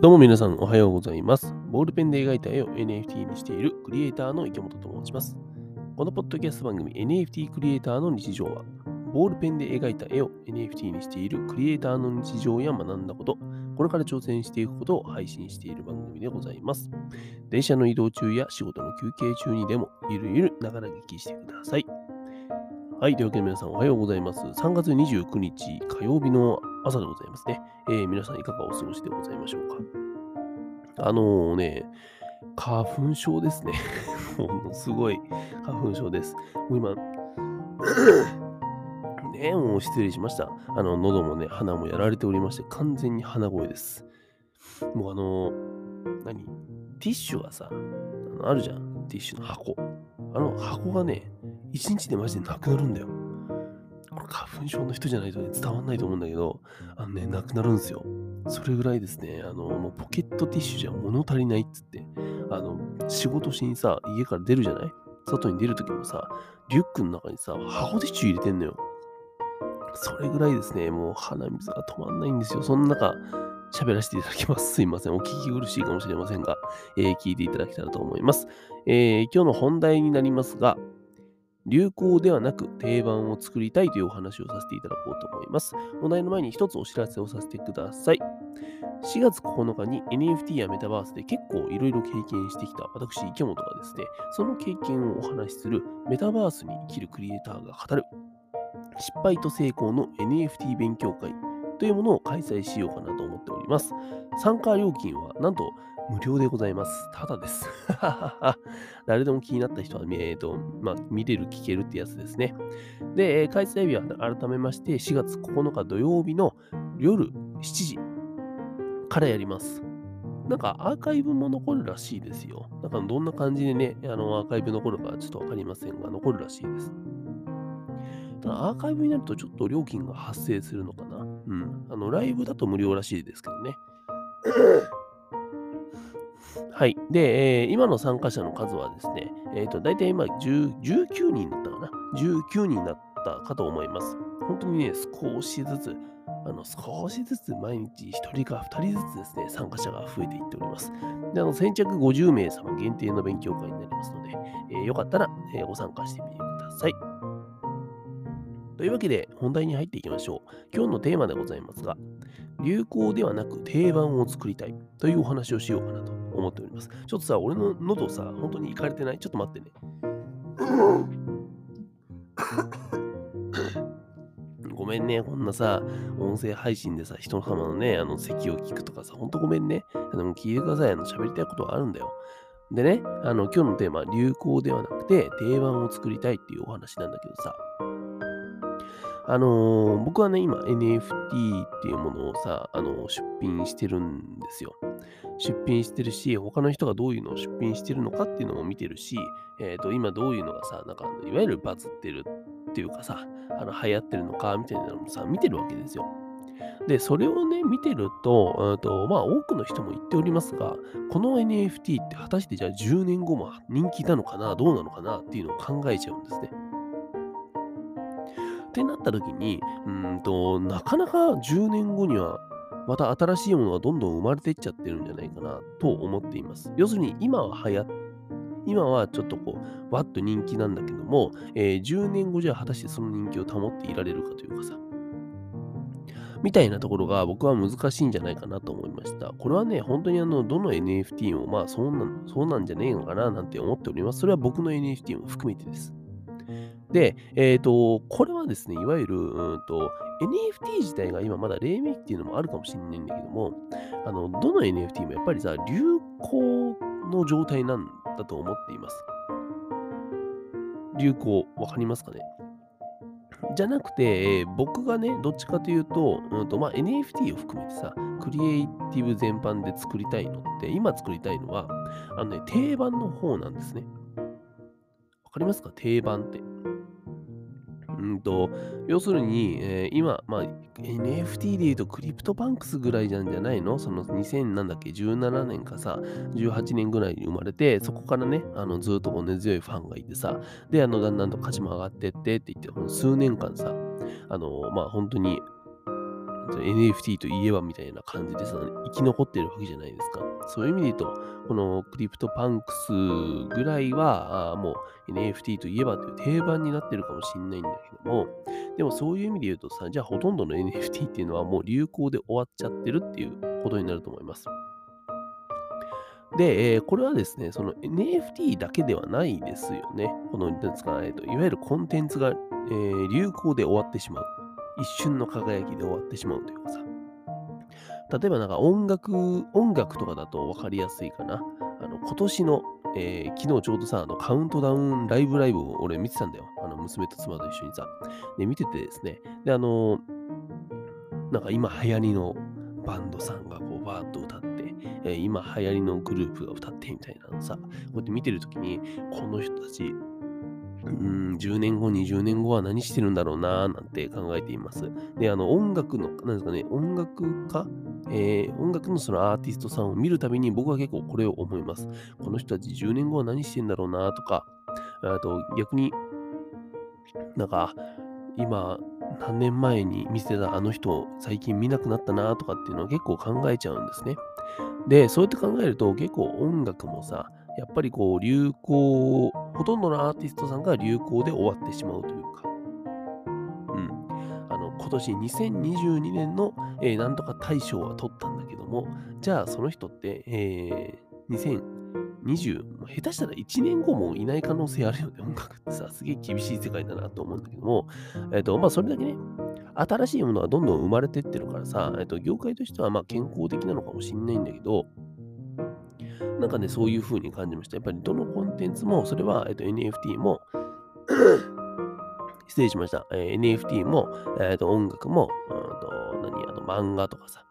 どうも皆さんおはようございます。ボールペンで描いた絵を NFT にしているクリエイターの池本と申します。このポッドキャスト番組 NFT クリエイターの日常は、ボールペンで描いた絵を NFT にしているクリエイターの日常や学んだこと、これから挑戦していくことを配信している番組でございます。電車の移動中や仕事の休憩中にでも、ゆるゆるながら聞きしてください。はい。というわけで皆さんおはようございます。3月29日火曜日の朝でございますね。えー皆さんいかがお過ごしでございましょうか。あのね、花粉症ですね。ものすごい花粉症です。もう今、ね、もう失礼しました。あの、喉もね、鼻もやられておりまして、完全に鼻声です。もうあの、何？ティッシュがさ、ああるじゃん。ティッシュの箱。あの箱がね、一日でマジでなくなるんだよ。これ花粉症の人じゃないとね、伝わんないと思うんだけど、あのね、なくなるんですよ。それぐらいですね、あの、もうポケットティッシュじゃ物足りないっつって、あの、仕事しにさ、家から出るじゃない？外に出るときもさ、リュックの中にさ、箱ティッシュ入れてんのよ。それぐらいですね、もう鼻水が止まんないんですよ。その中、喋らせていただきます。すいません。お聞き苦しいかもしれませんが、えー聞いていただけたらと思います。えー今日の本題になりますが、流行ではなく定番を作りたいというお話をさせていただこうと思います。お題の前に一つお知らせをさせてください。4月9日に NFT やメタバースで結構いろいろ経験してきた私、池本がですね、その経験をお話しするメタバースに生きるクリエイターが語る失敗と成功の NFT 勉強会というものを開催しようかなと思っております。参加料金はなんと無料でございます。ただです。誰でも気になった人は、えーとまあ、見れる、聞けるってやつですね。で、え開催日は改めまして4月9日土曜日の夜7時からやります。なんかアーカイブも残るらしいですよ。なんかどんな感じでね、あのアーカイブ残るかちょっとわかりませんが、残るらしいです。ただアーカイブになるとちょっと料金が発生するのかな。うん。あの、ライブだと無料らしいですけどね。はい。で、えー今の参加者の数はですね、えっ、と、大体今10 19人だったかな？19人だったかと思います。本当にね、少しずつ、あの、少しずつ毎日1人か2人ずつですね、参加者が増えていっております。で、あの、先着50名様限定の勉強会になりますので、えーよかったら、えーご参加してみてください。というわけで、本題に入っていきましょう。今日のテーマでございますが、流行ではなく定番を作りたいというお話をしようかなと思っております。ちょっとさ、俺の喉さ、本当にいかれてない？ちょっと待ってね。ごめんね、こんなさ、音声配信でさ、人様のね、あの、咳を聞くとかさ、ほんとごめんね。でも聞いてください。あの、喋りたいことはあるんだよ。でね、あの、今日のテーマ、流行ではなくて、定番を作りたいっていうお話なんだけどさ、あのー僕はね、今 NFT っていうものをさ、あの出品してるんですよ。出品してるし、他の人がどういうのを出品してるのかっていうのも見てるし、えっ、と、今どういうのがさ、なんか、いわゆるバズってるっていうかさ、あの流行ってるのかみたいなのもさ、見てるわけですよ。で、それをね、見てると、とまあ、多くの人も言っておりますが、この NFT って果たしてじゃあ10年後も人気なのかな、どうなのかなっていうのを考えちゃうんですね。ってなった時に、うんと、なかなか10年後には、また新しいものがどんどん生まれていっちゃってるんじゃないかなと思っています。要するに、今は流行っ今はちょっとこう、わっと人気なんだけども、えー10年後じゃ果たしてその人気を保っていられるかというかさ、みたいなところが僕は難しいんじゃないかなと思いました。これはね、本当にあの、どの NFT もまあそうなん、そうなんじゃねえのかななんて思っております。それは僕の NFT も含めてです。で、えっ、と、これはですね、いわゆる、うんと、NFT 自体が今まだ黎明期っていうのもあるかもしれないんだけども、あの、どの NFT もやっぱりさ、流行の状態なんだと思っています。流行、わかりますかね？じゃなくて、えー僕がね、どっちかというと、うんとまあ、NFT を含めてさ、クリエイティブ全般で作りたいのって、今作りたいのは、あのね、定番の方なんですね。わかりますか？定番って。うんと、要するに、えー今、まあ、NFT で言うと CryptoPunks ぐらいなんじゃないの？その2000なんだっけ、17年かさ、18年ぐらいに生まれて、そこからね、あのずっと根強いファンがいてさ、で、あの、だんだんと価値も上がってってって言って、数年間さ、あの、まあ、本当に、NFT といえばみたいな感じでさ、生き残ってるわけじゃないですか。そういう意味で言うと、この CryptoPunks ぐらいは、もう NFT といえばという定番になってるかもしれないんだけども、でもそういう意味で言うとさ、じゃあほとんどの NFT っていうのはもう流行で終わっちゃってるっていうことになると思います。で、えーこれはですね、その NFT だけではないですよね。この、なんですか、えーと、いわゆるコンテンツが、えー流行で終わってしまう。一瞬の輝きで終わってしまうというかさ。例えばなんか音楽、音楽とかだと分かりやすいかな。あの今年の、えー昨日ちょうどさ、あのカウントダウンライブライブを俺見てたんだよ。あの娘と妻と一緒にさ。で、見ててですね。で、あのなんか今流行りのバンドさんがこうバーッと歌って、えー今流行りのグループが歌ってみたいなのさ、こうやって見てるときに、この人たち、うん、10年後、20年後は何してるんだろうなーなんて考えています。で、あの、音楽の、なんですかね、音楽家？えー音楽のそのアーティストさんを見るたびに僕は結構これを思います。この人たち10年後は何してんだろうなとか、あと逆になんか今何年前に見せたあの人最近見なくなったなとかっていうのを結構考えちゃうんですね。で、そうやって考えると結構音楽もさ、やっぱりこう流行、ほとんどのアーティストさんが流行で終わってしまうというか、うん。あの、今年2022年の、えーなんとか大賞は取ったんだけども、じゃあその人って、えー2020、もう下手したら1年後もいない可能性あるよね。音楽ってさ、すげえ厳しい世界だなと思うんだけども、えっ、と、まあそれだけね、新しいものがどんどん生まれてってるからさ、えっ、と、業界としてはま健康的なのかもしんないんだけど、なんかね、そういう風に感じました。やっぱりどのコンテンツも、それは、えっと NFT も、失礼しました。えー NFT も、えっと音楽も、うんと何あの漫画とかさ、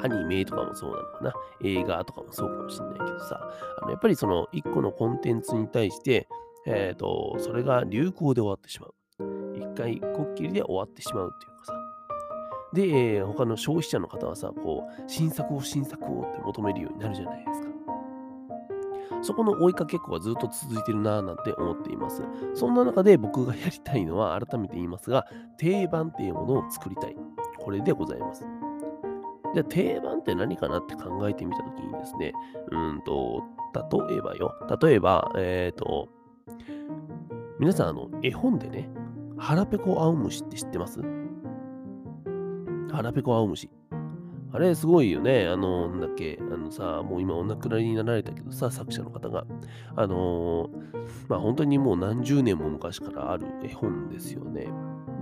アニメとかもそうなのかな。映画とかもそうかもしれないけどさ、あのやっぱりその一個のコンテンツに対して、えっ、と、それが流行で終わってしまう。一回こっきりで終わってしまうっていう。で、えー他の消費者の方はさ、こう、新作を新作をって求めるようになるじゃないですか。そこの追いかけっこがずっと続いてるなぁなんて思っています。そんな中で僕がやりたいのは改めて言いますが、定番っていうものを作りたい。これでございます。じゃあ定番って何かなって考えてみたときにですね、うんと、例えばよ、例えば、えっ、と、皆さん、あの、絵本でね、腹ペコ青虫って知ってます？腹ペコ青虫。あれ、すごいよね。あの、なんだっけ、あのさ、もう今お亡くなりになられたけどさ、作者の方が。あのまあ本当にもう何十年も昔からある絵本ですよね。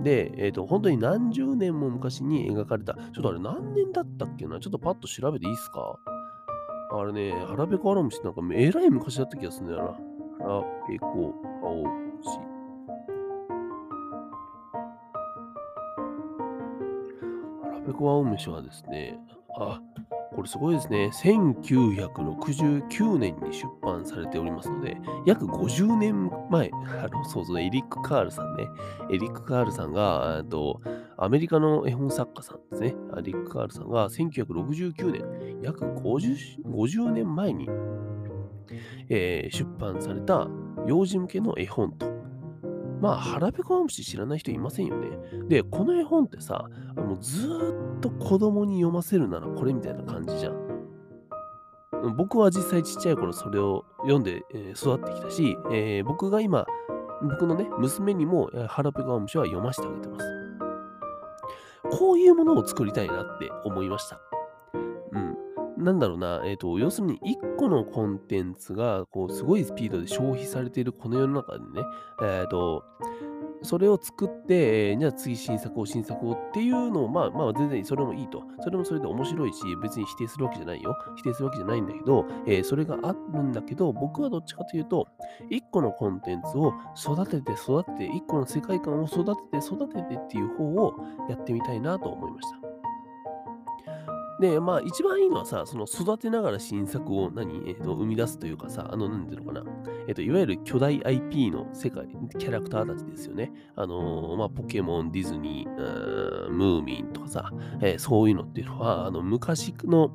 で、えっ、と、本当に何十年も昔に描かれた、ちょっとあれ何年だったっけなちょっとパッと調べていいですか？あれね、腹ペコ青虫ってなんかえらい昔だった気がするんだよな。腹ペコ青虫。腹ペコ青虫はですね、あ、これすごいですね。1969年に出版されておりますので、約50年前、あの、そうそう、エリック・カールさんね。エリック・カールさんが、と、アメリカの絵本作家さんですね。エリック・カールさんが1969年、約 50, 50年前に、えー出版された幼児向けの絵本と。まあ、腹ペコ青虫知らない人いませんよね。で、この絵本ってさ、あのずっと子供に読ませるならこれみたいな感じじゃん。僕は実際ちっちゃい頃それを読んで、育ってきたし、えー僕が今、僕のね、娘にも、え腹ペコ青虫は読ませてあげてます。こういうものを作りたいなって思いました。なんだろうな、えっ、と、要するに1個のコンテンツが、こう、すごいスピードで消費されているこの世の中でね、えっ、と、それを作って、えーじゃあ次新作を新作をっていうのを、まあまあ全然それもいいと。それもそれで面白いし、別に否定するわけじゃないよ。否定するわけじゃないんだけど、えーそれがあるんだけど、僕はどっちかというと、一個のコンテンツを育てて育てて、一個の世界観を育てて育ててっていう方をやってみたいなと思いました。で、まあ一番いいのはさ、その育てながら新作を何、えーと生み出すというかさ、あの、なんていうのかな。えっ、と、いわゆる巨大 IP の世界、キャラクターたちですよね。あのーまあ、ポケモン、ディズニー、ームーミンとかさ、えーそういうのっていうのは、あの、昔の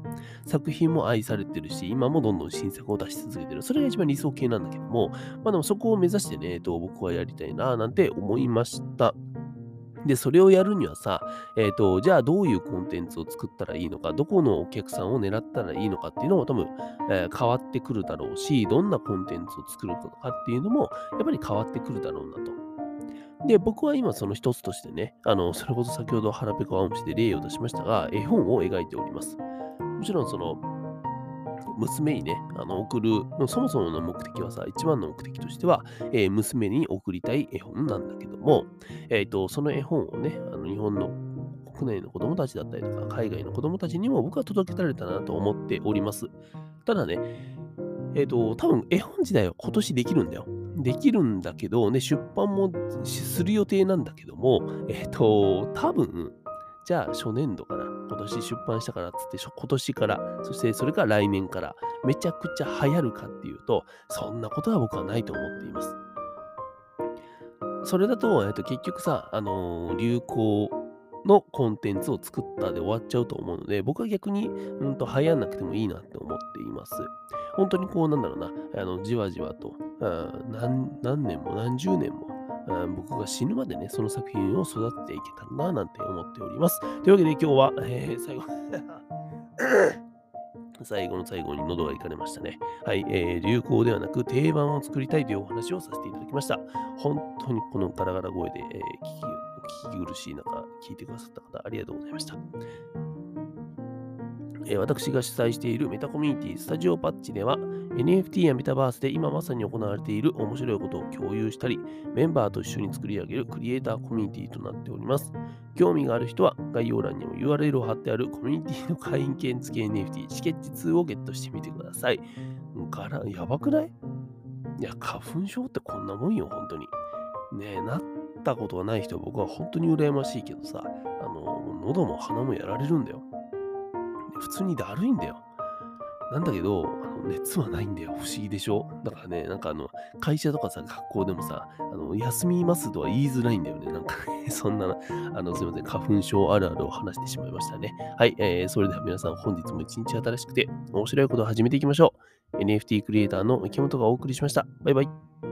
作品も愛されてるし、今もどんどん新作を出し続けてる。それが一番理想形なんだけども、まあでもそこを目指してね、えっ、と、僕はやりたいな、なんて思いました。で、それをやるにはさ、えっ、と、じゃあどういうコンテンツを作ったらいいのか、どこのお客さんを狙ったらいいのかっていうのも多分、えー変わってくるだろうし、どんなコンテンツを作るのかっていうのも、やっぱり変わってくるだろうなと。で、僕は今その一つとしてね、あの、それこそ先ほど腹ペコ青虫で例を出しましたが、絵本を描いております。もちろんその、娘にね、あの送る、そもそもの目的はさ、一番の目的としては、えー娘に送りたい絵本なんだけども、えっ、と、その絵本をね、あの日本の国内の子供たちだったりとか、海外の子供たちにも僕は届けられたなと思っております。ただね、えっ、と、多分絵本自体は今年できるんだよ。できるんだけど、ね、出版もする予定なんだけども、えっ、と、多分、じゃあ初年度から、今年出版したからっつって、今年から、そしてそれから来年から、めちゃくちゃ流行るかっていうと、そんなことは僕はないと思っています。それだと、えっと、結局さ、あのー流行のコンテンツを作ったで終わっちゃうと思うので、僕は逆に、うんと、流行んなくてもいいなって思っています。本当にこう、なんだろうな、あの、じわじわと、うん何何年も何十年も、うん僕が死ぬまでね、その作品を育てていけたらな、なんて思っております。というわけで今日は、えー最後、最後の最後に喉がいかれましたね。はい、えー流行ではなく定番を作りたいというお話をさせていただきました。本当にこのガラガラ声で、えー聞きお聞き苦しい中、聞いてくださった方、ありがとうございました。私が主催しているメタコミュニティスタジオパッチでは NFT やメタバースで今まさに行われている面白いことを共有したりメンバーと一緒に作り上げるクリエイターコミュニティとなっております。興味がある人は概要欄にも URL を貼ってあるコミュニティの会員権付き NFT チケッチ2をゲットしてみてください。ガラ、やばくない？いや、花粉症ってこんなもんよ、本当に。ねえ、なったことがない人は僕は本当に羨ましいけどさ、あの、喉も鼻もやられるんだよ。普通にだるいんだよ。なんだけど、あの熱はないんだよ。不思議でしょ？だからね、なんかあの、会社とかさ、学校でもさ、あの休みますとは言いづらいんだよね。なんかね、そんな、あの、すいません、花粉症あるあるを話してしまいましたね。はい、えー、それでは皆さん、本日も一日新しくて、面白いことを始めていきましょう。NFT クリエイターの池本がお送りしました。バイバイ。